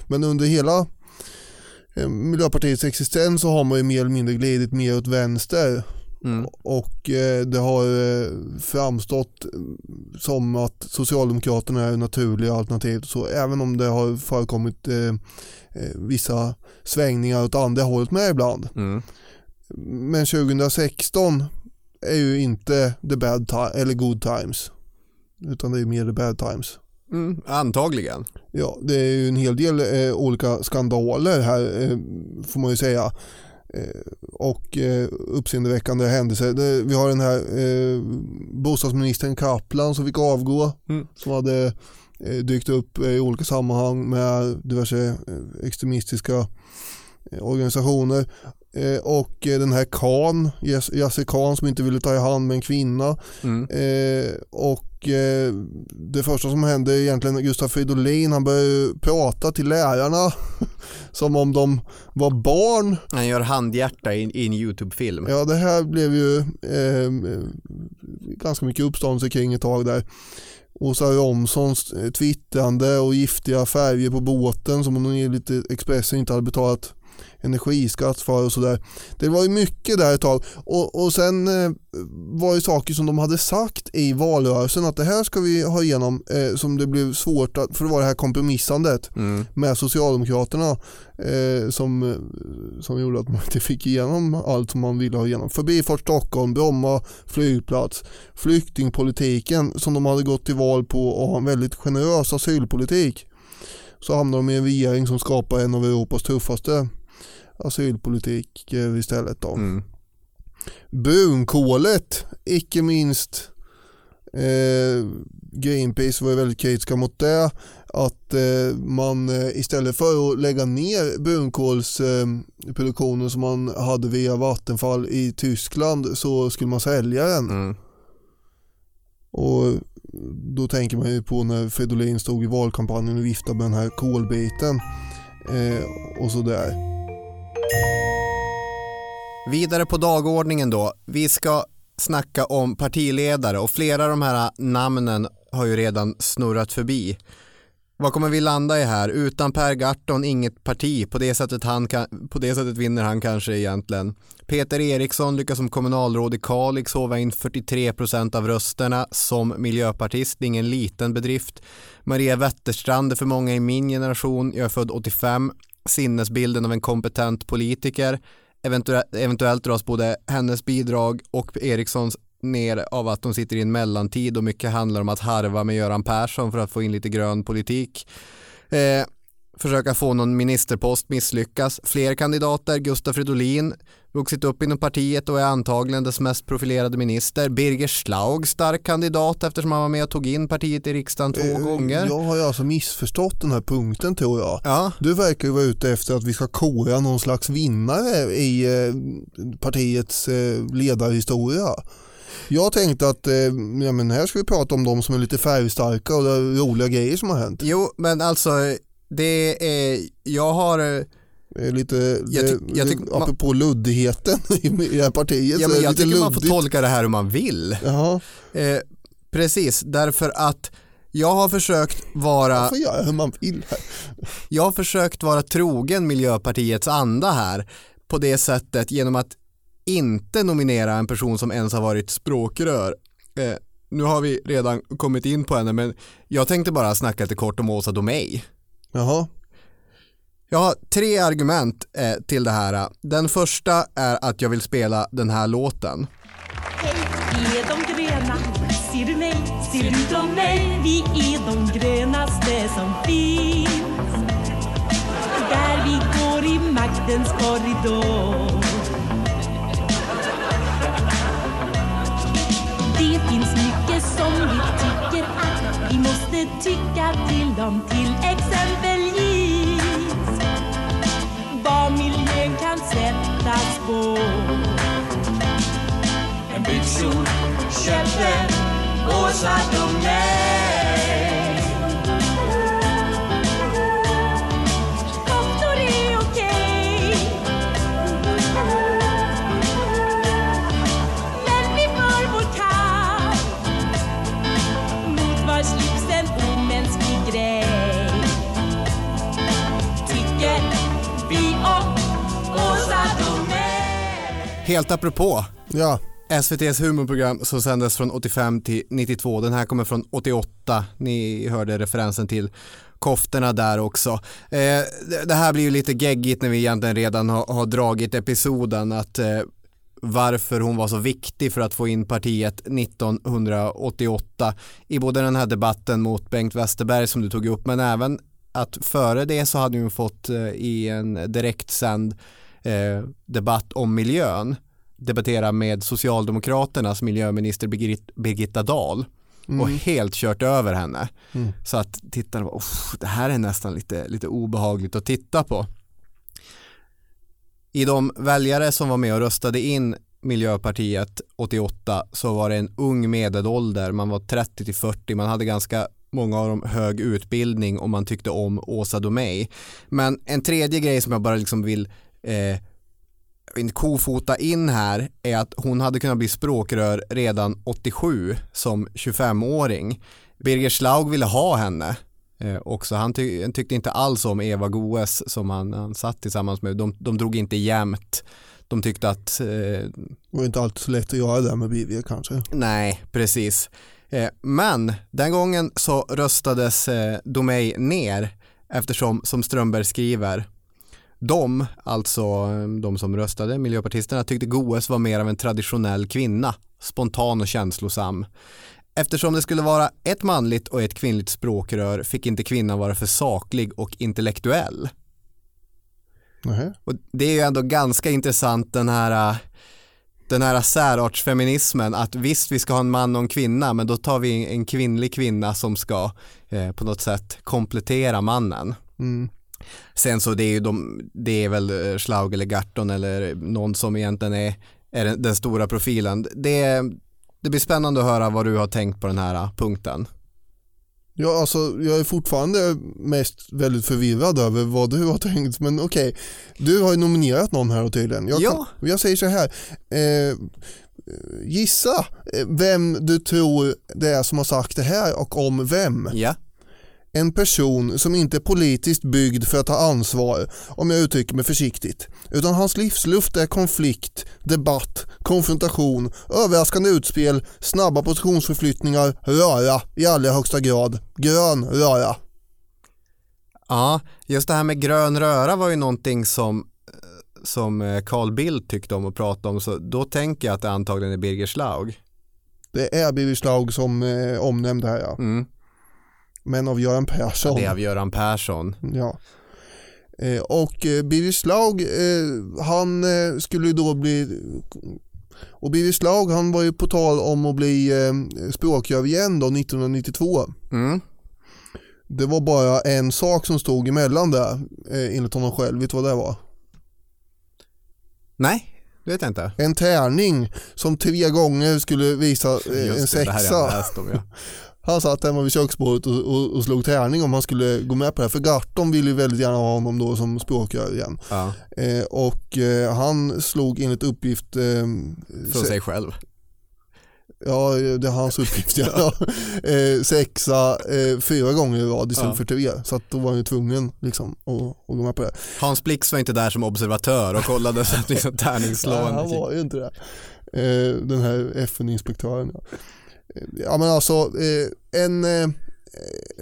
Men under hela eh, Miljöpartiets existens så har man ju mer eller mindre glidit mer åt vänster. Och eh, det har eh, framstått som att Socialdemokraterna är naturliga alternativ. Så även om det har förekommit eh, vissa svängningar åt andra hållet med ibland. Mm. Men 2016 är ju inte the bad time, eller good times. Utan det är mer the bad times. Mm, antagligen. Ja, det är ju en hel del eh, olika skandaler här eh, får man ju säga. Eh, och eh, uppseendeväckande händelser. Det, vi har den här eh, bostadsministern Kaplan som fick avgå. Mm. Som hade eh, dykt upp eh, i olika sammanhang med diverse eh, extremistiska eh, organisationer. Eh, och eh, den här Khan, Yasser Khan som inte ville ta i hand med en kvinna. Mm. Eh, och eh, det första som hände är egentligen Gustaf Fridolin, han började prata till lärarna som om de var barn. Han gör handhjärta i, i en YouTube-film. Ja det här blev ju eh, ganska mycket uppståndelse kring ett tag där. Åsa Romsons eh, twittrande och giftiga färger på båten som hon enligt Expressen inte hade betalat energiskatt för och sådär. Det var ju mycket där ett tag och, och sen eh, var det saker som de hade sagt i valrörelsen att det här ska vi ha igenom eh, som det blev svårt att, för det var det här kompromissandet Mm. med Socialdemokraterna eh, som, som gjorde att man inte fick igenom allt som man ville ha igenom. Förbifart Stockholm, Bromma flygplats, flyktingpolitiken som de hade gått till val på och ha en väldigt generös asylpolitik. Så hamnade de i en regering som skapar en av Europas tuffaste asylpolitik istället. Då. Mm. Brunkolet, icke minst eh, Greenpeace var väldigt kritiska mot det. Att eh, man eh, istället för att lägga ner brunkolsproduktionen eh, som man hade via Vattenfall i Tyskland så skulle man sälja den. Mm. Och då tänker man ju på när Fridolin stod i valkampanjen och viftade med den här kolbiten eh, och sådär. Vidare på dagordningen då. Vi ska snacka om partiledare och flera av de här namnen har ju redan snurrat förbi. Vad kommer vi landa i här? Utan Per Gahrton inget parti. På det, sättet han kan, på det sättet vinner han kanske egentligen. Peter Eriksson lyckas som kommunalråd i Kalix hova in 43% av rösterna som miljöpartist. Det är ingen liten bedrift. Maria Wetterstrand är för många i min generation. Jag är född 85. Sinnesbilden av en kompetent politiker. Eventuellt, eventuellt dras både hennes bidrag och Erikssons ner av att de sitter i en mellantid och mycket handlar om att harva med Göran Persson för att få in lite grön politik. Eh, försöka få någon ministerpost misslyckas. Fler kandidater, Gustaf Fridolin, vuxit upp inom partiet och är antagligen dess mest profilerade minister. Birger Schlaug, stark kandidat eftersom han var med och tog in partiet i riksdagen två Eh, gånger. Jag har ju alltså missförstått den här punkten tror jag. Ja, Du verkar ju vara ute efter att vi ska kora någon slags vinnare i eh, partiets eh, ledarhistoria. Jag tänkte att eh, ja, men här ska vi prata om de som är lite färgstarka och det är roliga grejer som har hänt. jo men alltså det är, jag har Det är lite, Jag ty- det- jag man- apropå luddigheten i, det här partiet. Ja, men jag tycker man får luddigt. tolka det här hur man vill. Jaha. Eh, precis, därför att Jag har försökt vara Man får göra hur man vill här. Jag har försökt vara trogen Miljöpartiets anda här på det sättet genom att inte nominera en person som ens har varit språkrör. Eh, nu har vi redan kommit in på henne men jag tänkte bara snacka lite kort om Åsa Domeij. Jaha, jag har tre argument eh, till det här. Den första är att jag vill spela den här låten. Vi är de gröna, ser du mig, ser du dem mig? Vi är de grönaste som finns. Där vi går i maktens korridor. Det finns mycket som vi tycker att vi måste tycka till om, till spår. En byxor köpte Åsa Domeij. Helt apropå ja. SVTs humorprogram som sändes från 85 till 92. Den här kommer från 88. Ni hörde referensen till koftorna där också. Eh, det- här blir ju lite geggigt när vi egentligen redan har, har dragit episoden att eh, varför hon var så viktig för att få in partiet 1988 i både den här debatten mot Bengt Westerberg som du tog upp men även att före det så hade hon fått eh, i en direktsänd eh, debatt om miljön debattera med Socialdemokraternas miljöminister Birgit, Birgitta Dahl och helt kört över henne. Så att tittarna "Uff, det här är nästan lite, lite obehagligt att titta på. I de väljare som var med och röstade in Miljöpartiet 88 så var det en ung medelålder, man var 30 till 40, man hade ganska många av dem hög utbildning och man tyckte om Åsa Domeij. Men en tredje grej som jag bara liksom vill eh, en kofota in här är att hon hade kunnat bli språkrör redan 87 som 25-åring. Birger Schlaug ville ha henne eh, också. Han, ty han tyckte inte alls om Eva Goes som han, han satt tillsammans med. De, de drog inte jämnt. De tyckte att, eh, Det var inte alltid så lätt att göra det med Birger kanske. nej precis. Eh, men den gången så röstades eh, Domeij ner eftersom, som Strömberg skriver, de, alltså eh, de som röstade, miljöpartisterna, tyckte Goes var mer av en traditionell kvinna, spontan och känslosam. Eftersom det skulle vara ett manligt och ett kvinnligt språkrör fick inte kvinnan vara för saklig och intellektuell. Nähä. Och det är ju ändå ganska intressant den här, äh, den här särartsfeminismen att visst vi ska ha en man och en kvinna men då tar vi en kvinnlig kvinna som ska eh, på något sätt komplettera mannen. Mm. Sen så det är ju de, det är väl eh, Schlaug eller Garton eller någon som egentligen är, är den, stora profilen. Det, det blir spännande att höra vad du har tänkt på den här äh, punkten. Ja, alltså, jag är fortfarande mest väldigt förvirrad över vad du har tänkt, men okej. Du har ju nominerat någon här tydligen. Jag, Ja. kan, jag säger så här. Eh, gissa eh, vem du tror det är som har sagt det här och om vem. Ja, En person som inte är politiskt byggd för att ta ansvar, om jag uttrycker mig försiktigt. Utan hans livsluft är konflikt, debatt, konfrontation, överraskande utspel, snabba positionsförflyttningar, röra i allra högsta grad. Grön röra. Ja, just det här med grön röra var ju någonting som eh, som eh, Carl Bildt tyckte om att prata om så då tänker jag att det antagligen är Birger Schlaug. Det är Birger Schlaug som eh, omnämnd här ja. Mm. Men av Göran Persson. Det är av Göran Persson. Ja. Eh, och eh, Birger Schlaug, eh, han skulle då bli och Birger Schlaug han var ju på tal om att bli eh, språkrör igen då 1992. Mm. Det var bara en sak som stod emellan där eh, enligt honom själv. Vet du vad det var? Nej, det vet jag inte. En tärning som tre gånger skulle visa eh, en sexa. om ja. Han satt hemma vid köksbordet och, och, och slog tärning om han skulle gå med på det. För Garton ville ju väldigt gärna ha honom då som språkrör igen. ja. Eh, och eh, han slog enligt uppgift eh, Från sig själv. Ja, det är hans uppgift. Ja. eh, sexa eh, fyra gånger i rad istället Ja. för tre. Så att då var han ju tvungen liksom, att, att gå med på det. Hans Blix var inte där som observatör och kollade så att liksom Nej, han tärningsslående. var ju inte det. Eh, den här FN-inspektören. Ja. Ja men alltså eh, en eh,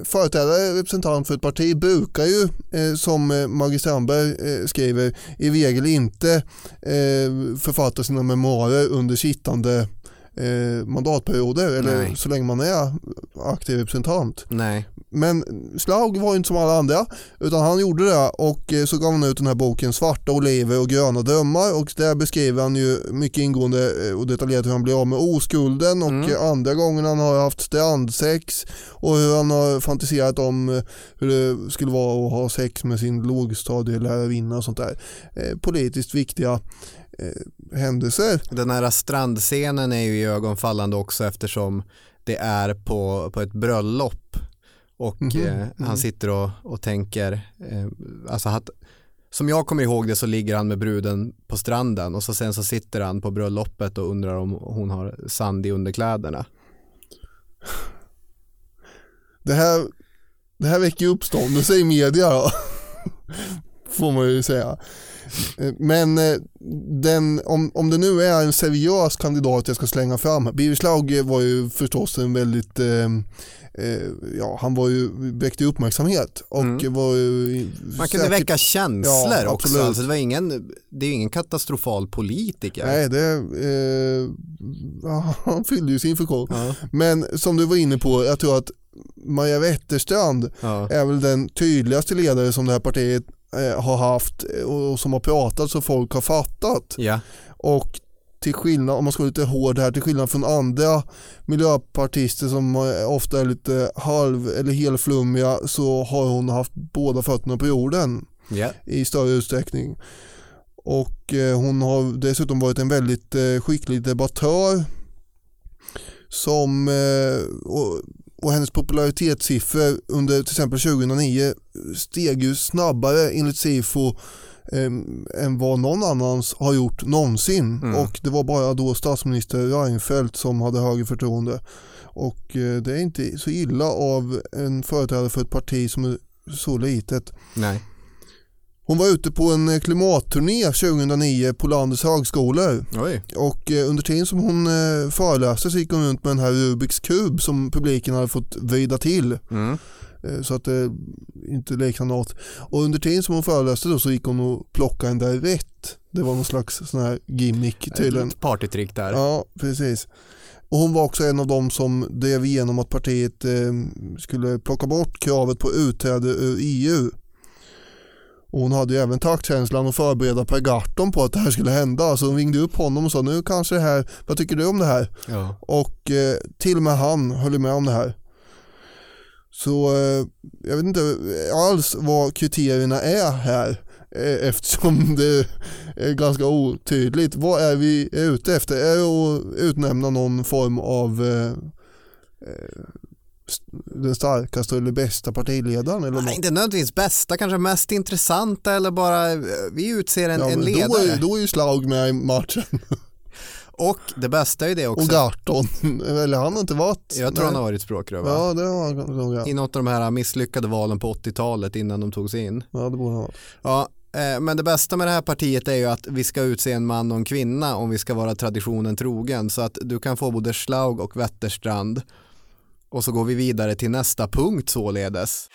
företrädare, representant för ett parti brukar ju eh, som Margit Maggie Strandberg skriver i regel inte författa sina memoarer under sittande eh, mandatperioder eller Nej. så länge man är aktiv representant. Nej, Men Slaug var inte som alla andra utan han gjorde det och eh, så gav han ut den här boken Svarta oliver och gröna drömmar och där beskriver han ju mycket ingående eh, och detaljerat hur han blir av med oskulden och Mm. eh, andra gången han har haft strandsex och hur han har fantiserat om hur det skulle vara att ha sex med sin lågstadielärarinna och sånt där. Politiskt viktiga eh, händelser. den här strandscenen är ju i ögonfallande också eftersom det är på, på ett bröllop och Mhm, eh, mhm. han sitter och, och tänker, eh, alltså att, som jag kommer ihåg det så ligger han med bruden på stranden och så sen så sitter han på bröllopet och undrar om hon har sand i underkläderna. Det här, det här väcker ju uppståndelse i media då. Får man ju säga. Men eh, den, om, om det nu är en seriös kandidat jag ska slänga fram. Birger Schlaug var ju förstås en väldigt, eh, eh, ja han var ju, väckte uppmärksamhet och Mm. var ju Man kunde säkert- väcka känslor Ja, också, alltså det, var ingen, det är ingen katastrofal politiker. Nej, det, eh, ja, han fyllde ju sin funktion. Ja, Men som du var inne på, jag tror att Maria Wetterstrand ja, är väl den tydligaste ledare som det här partiet eh, har haft och som har pratat så folk har fattat. ja, Och till skillnad, om man ska vara lite hård här, till skillnad från andra miljöpartister som ofta är lite halv eller helflummiga så har hon haft båda fötterna på jorden ja. i större utsträckning. Och eh, hon har dessutom varit en väldigt eh, skicklig debattör som eh, och, och hennes popularitetssiffror under till exempel 2009 steg ju snabbare enligt Sifo eh, än vad någon annans har gjort någonsin Mm. och det var bara då statsminister Reinfeldt som hade högre förtroende och eh, det är inte så illa av en företrädare för ett parti som är så litet. Nej. Hon var ute på en eh, klimatturné 2009 på landets högskolor Oj. och eh, under tiden som hon eh, föreläste så gick hon runt med den här Rubiks kub som publiken hade fått vrida till Mm. så att det inte liknade något. Och under tiden som hon föreläste då så gick hon och plockade en där rätt. Det var någon slags sån här gimmick tydligen. Ett partytrick där. Ja, precis. Och hon var också en av dem som drev igenom att partiet eh, skulle plocka bort kravet på utträde ur EU. Och hon hade ju även taktkänslan att förbereda Per Gahrton på att det här skulle hända. Så hon ringde upp honom och sa nu kanske det här, vad tycker du om det här? Ja. Och eh, till och med han höll med om det här. Så eh, jag vet inte alls vad kriterierna är här eh, eftersom det är ganska otydligt. Vad är vi ute efter? Är det att utnämna någon form av eh, eh, den starkaste eller bästa partiledaren? Eller Nej, inte nödvändigtvis bästa, kanske mest intressanta eller bara eh, vi utser en, Ja, en ledare. då, är, då är ju Slaug med i matchen. Och det bästa är det också. Och Gahrton, eller han har inte varit. jag tror Nej. han har varit språkrör va? Ja, det har han nog. Ja. I något av de här misslyckade valen på 80-talet innan de tog sig in. ja, det borde han ha. Ja, eh, men det bästa med det här partiet är ju att vi ska utse en man och en kvinna om vi ska vara traditionen trogen. Så att du kan få både Schlaug och Wetterstrand. Och så går vi vidare till nästa punkt således.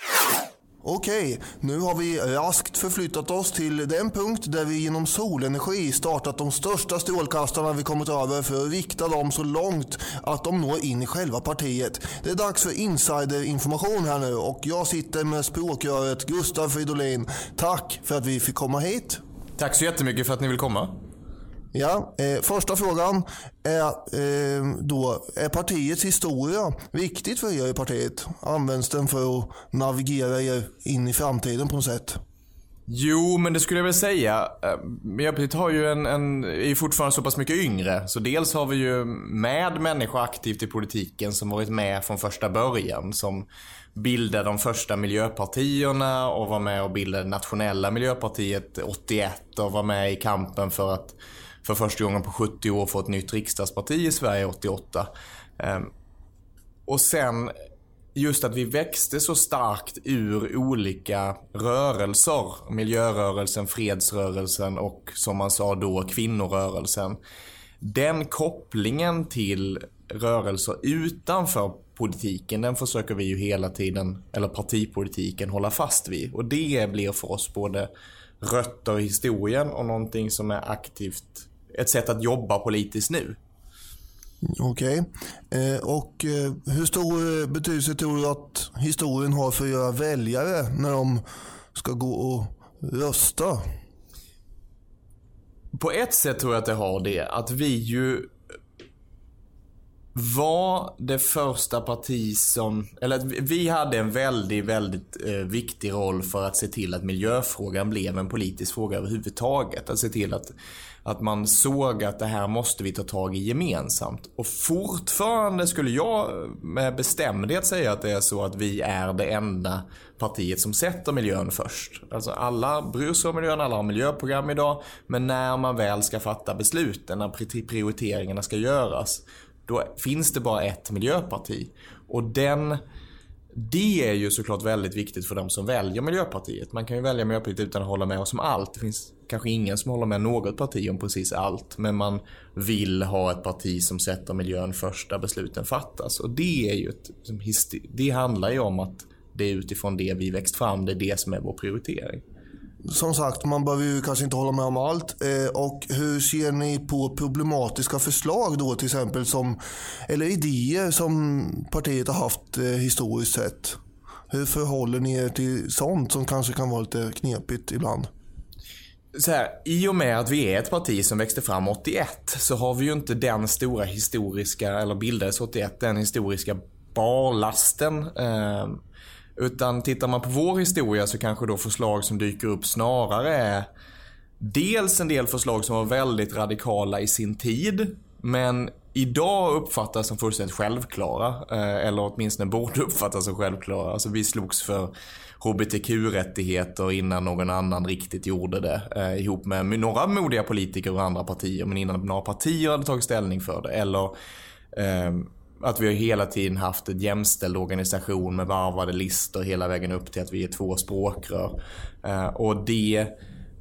Okej, nu har vi raskt förflyttat oss till den punkt där vi genom solenergi startat de största strålkastarna vi kommit över för att rikta dem så långt att de når in i själva partiet. Det är dags för insiderinformation här nu och jag sitter med språkröret Gustav Fridolin. Tack för att vi fick komma hit. Tack så jättemycket för att ni vill komma. Ja, eh, första frågan är eh, då, är partiets historia viktigt för er i partiet? Används den för att navigera er in i framtiden på något sätt? Jo, men det skulle jag väl säga. Eh, miljöpartiet har ju en, en, är ju fortfarande så pass mycket yngre. Så dels har vi ju med människor aktivt i politiken som varit med från första början. Som bildade de första miljöpartierna och var med och bildade nationella miljöpartiet 81 och var med i kampen för att för första gången på 70 år få ett nytt riksdagsparti i Sverige 88. Ehm, och sen just att vi växte så starkt ur olika rörelser. Miljörörelsen, fredsrörelsen och som man sa då kvinnorörelsen. Den kopplingen till rörelser utanför politiken, den försöker vi ju hela tiden, eller partipolitiken, hålla fast vid. Och det blir för oss både rötter i historien och någonting som är aktivt, ett sätt att jobba politiskt nu. Okej. Okay. Eh, och eh, hur stor betydelse tror du att historien har för era väljare när de ska gå och rösta? På ett sätt tror jag att det har det. Att vi ju var det första parti som, eller vi hade en väldigt, väldigt eh, viktig roll för att se till att miljöfrågan blev en politisk fråga överhuvudtaget. Att se till att, att man såg att det här måste vi ta tag i gemensamt. Och fortfarande skulle jag med bestämdhet säga att det är så att vi är det enda partiet som sätter miljön först. Alltså alla bryr sig om miljön, alla har miljöprogram idag. Men när man väl ska fatta besluten, när prioriteringarna ska göras då finns det bara ett miljöparti. Och den, det är ju såklart väldigt viktigt för de som väljer Miljöpartiet. Man kan ju välja Miljöpartiet utan att hålla med oss om allt. Det finns kanske ingen som håller med något parti om precis allt. Men man vill ha ett parti som sätter miljön först där besluten fattas. Och det är ju ett, det handlar ju om att det är utifrån det vi växt fram. Det är det som är vår prioritering som sagt, man behöver ju kanske inte hålla med om allt. Eh, och hur ser ni på problematiska förslag då till exempel som, eller idéer som partiet har haft eh, historiskt sett? Hur förhåller ni er till sånt som kanske kan vara lite knepigt ibland? Så här, I och med att vi är ett parti som växte fram 81 så har vi ju inte den stora historiska, eller bildades 81, den historiska barlasten. Eh, utan tittar man på vår historia så kanske då förslag som dyker upp snarare är dels en del förslag som var väldigt radikala i sin tid. Men idag uppfattas som fullständigt självklara. Eh, eller åtminstone borde uppfattas som självklara. Alltså vi slogs för HBTQ-rättigheter innan någon annan riktigt gjorde det. Eh, ihop med några modiga politiker och andra partier. Men innan några partier hade tagit ställning för det. Eller eh, att vi har hela tiden haft en jämställd organisation med varvade listor hela vägen upp till att vi är två språkrör. Eh, och det,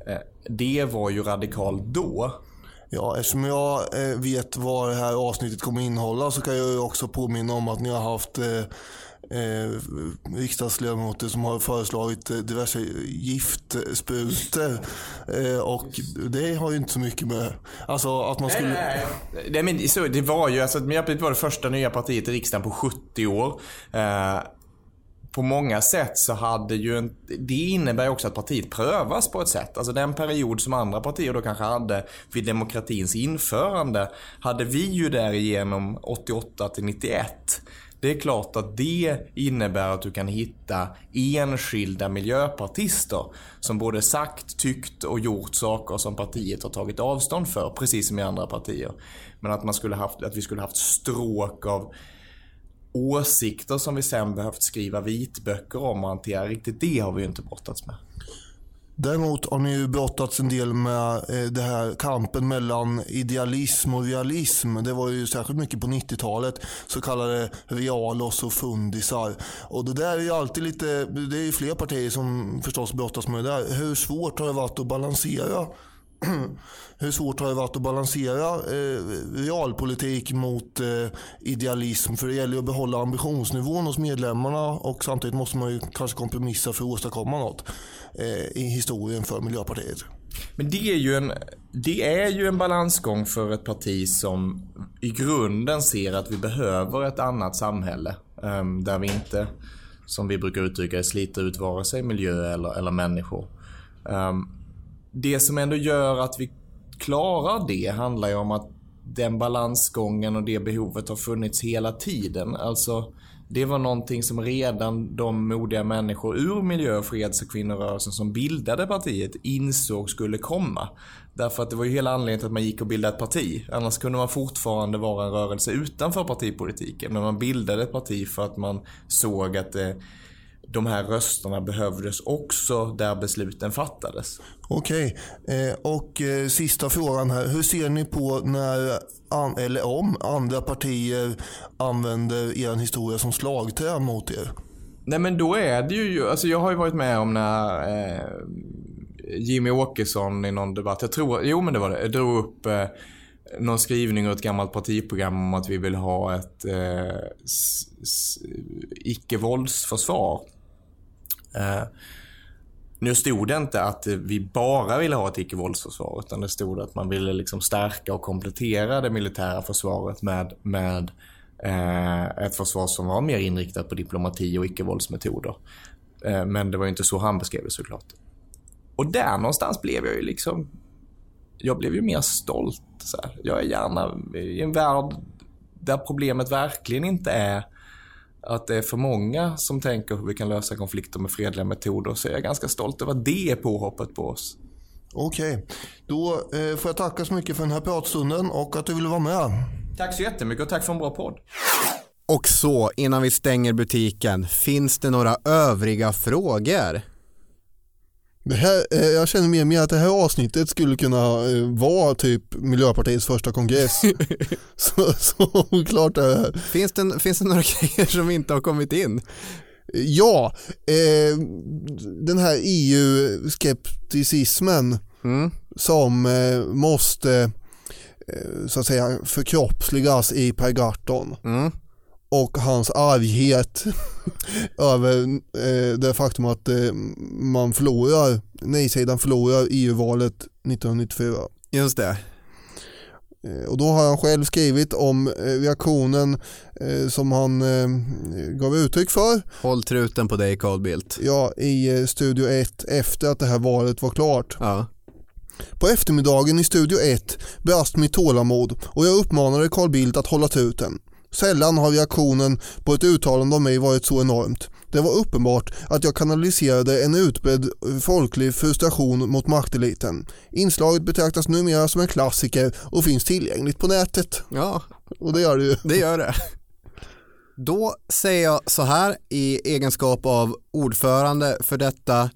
eh, det var ju radikalt då. Ja, eftersom jag eh, vet vad det här avsnittet kommer innehålla så kan jag ju också påminna om att ni har haft eh, riksdagsledamöter som har föreslagit eh, diverse giftsprutor. Eh, och det har ju inte så mycket med... Alltså att man skulle... Nej, nej, nej. men så, det var ju, alltså Miljöpartiet var det första nya partiet i riksdagen på 70 år. Eh, på många sätt så hade ju en, det innebär också att partiet prövas på ett sätt. Alltså den period som andra partier då kanske hade vid demokratins införande hade vi ju därigenom 88 till 91. Det är klart att det innebär att du kan hitta enskilda miljöpartister som både sagt, tyckt och gjort saker som partiet har tagit avstånd för, precis som i andra partier. Men att, man skulle haft, att vi skulle haft stråk av åsikter som vi sen behövt skriva vitböcker om och hantera. Riktigt det har vi ju inte brottats med. Däremot har ni ju brottats en del med eh, det här kampen mellan idealism och realism. Det var ju särskilt mycket på 90-talet. Så kallade realos och fundisar. Och det där är ju alltid lite, det är ju fler partier som förstås brottas med det där. Hur svårt har det varit att balansera hur svårt har det varit att balansera eh, realpolitik mot eh, idealism? För det gäller ju att behålla ambitionsnivån hos medlemmarna och samtidigt måste man ju kanske kompromissa för att åstadkomma något eh, i historien för Miljöpartiet. Men det är, ju en, det är ju en balansgång för ett parti som i grunden ser att vi behöver ett annat samhälle. Um, där vi inte, som vi brukar uttrycka det, sliter ut vare sig miljö eller, eller människor. Um, det som ändå gör att vi klarar det handlar ju om att den balansgången och det behovet har funnits hela tiden. Alltså, det var någonting som redan de modiga människor ur miljö-, freds och kvinnorörelsen som bildade partiet insåg skulle komma. Därför att det var ju hela anledningen till att man gick och bildade ett parti. Annars kunde man fortfarande vara en rörelse utanför partipolitiken. Men man bildade ett parti för att man såg att det de här rösterna behövdes också där besluten fattades. Okej, eh, och eh, sista frågan här. Hur ser ni på när, an, eller om, andra partier använder er historia som slagträ mot er? Nej men då är det ju, alltså jag har ju varit med om när eh, Jimmy Åkesson i någon debatt, jag tror, jo men det var det, drog upp eh, någon skrivning ur ett gammalt partiprogram om att vi vill ha ett eh, icke-våldsförsvar. Eh, nu stod det inte att vi bara ville ha ett icke-våldsförsvar utan det stod att man ville liksom stärka och komplettera det militära försvaret med, med eh, ett försvar som var mer inriktat på diplomati och icke-våldsmetoder. Eh, men det var ju inte så han beskrev det såklart. Och där någonstans blev jag ju liksom jag blev ju mer stolt. Så här. Jag är gärna i en värld där problemet verkligen inte är att det är för många som tänker hur vi kan lösa konflikter med fredliga metoder. Så jag är ganska stolt över det påhoppet på oss. Okej, då eh, får jag tacka så mycket för den här pratstunden och att du ville vara med. Tack så jättemycket och tack för en bra podd. Och så, innan vi stänger butiken, finns det några övriga frågor? Det här, eh, jag känner mer och mer att det här avsnittet skulle kunna eh, vara typ Miljöpartiets första kongress. så, så klart är det. Finns det, finns det några grejer som inte har kommit in? Ja, eh, den här EU-skepticismen Mm. som eh, måste eh, så att säga förkroppsligas i Per Gahrton Mm. Och hans arghet över eh, det faktum att eh, man förlorar, nej-sidan förlorar EU-valet 1994. Just det. Eh, Och då har han själv skrivit om eh, reaktionen eh, som han gav uttryck för Håll truten på dig Carl Bildt. ja, i Studio 1 efter att det här valet var klart. Ja. På eftermiddagen i Studio 1 brast mitt tålamod och jag uppmanade Carl Bildt att hålla truten. Sällan har reaktionen på ett uttalande av mig varit så enormt. Det var uppenbart att jag kanaliserade en utbredd folklig frustration mot makteliten. Inslaget betraktas numera som en klassiker och finns tillgängligt på nätet. ja, Och det gör det ju. det gör det. Då säger jag så här i egenskap av ordförande för detta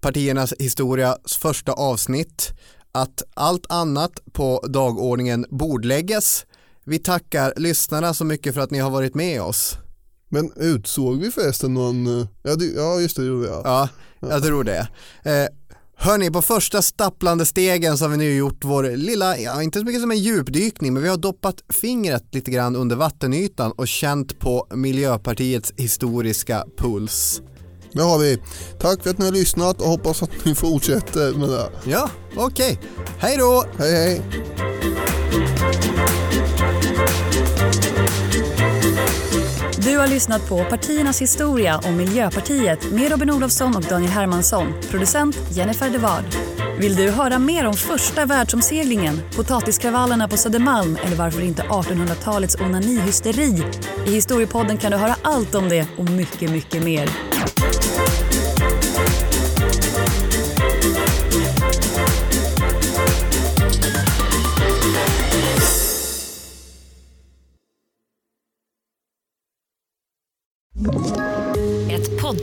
partiernas historias första avsnitt att allt annat på dagordningen bordlägges. Vi tackar lyssnarna så mycket för att ni har varit med oss. Men utsåg vi förresten någon, eh, ja, det, ja just det gjorde vi ja. Ja, jag tror det. Eh, hörni, på första stapplande stegen så har vi nu gjort vår lilla, ja, inte så mycket som en djupdykning, men vi har doppat fingret lite grann under vattenytan och känt på Miljöpartiets historiska puls. Det har vi. Tack för att ni har lyssnat och hoppas att ni fortsätter med det. Ja, okej. Hej då! Hej hej! Du har lyssnat på Partiernas historia om Miljöpartiet med Robin Olofsson och Daniel Hermansson. Producent Jennifer Devard. Vill du höra mer om första världsomseglingen, potatiskravallerna på Södermalm eller varför inte 1800-talets onanihysteri? I Historiepodden kan du höra allt om det och mycket, mycket mer.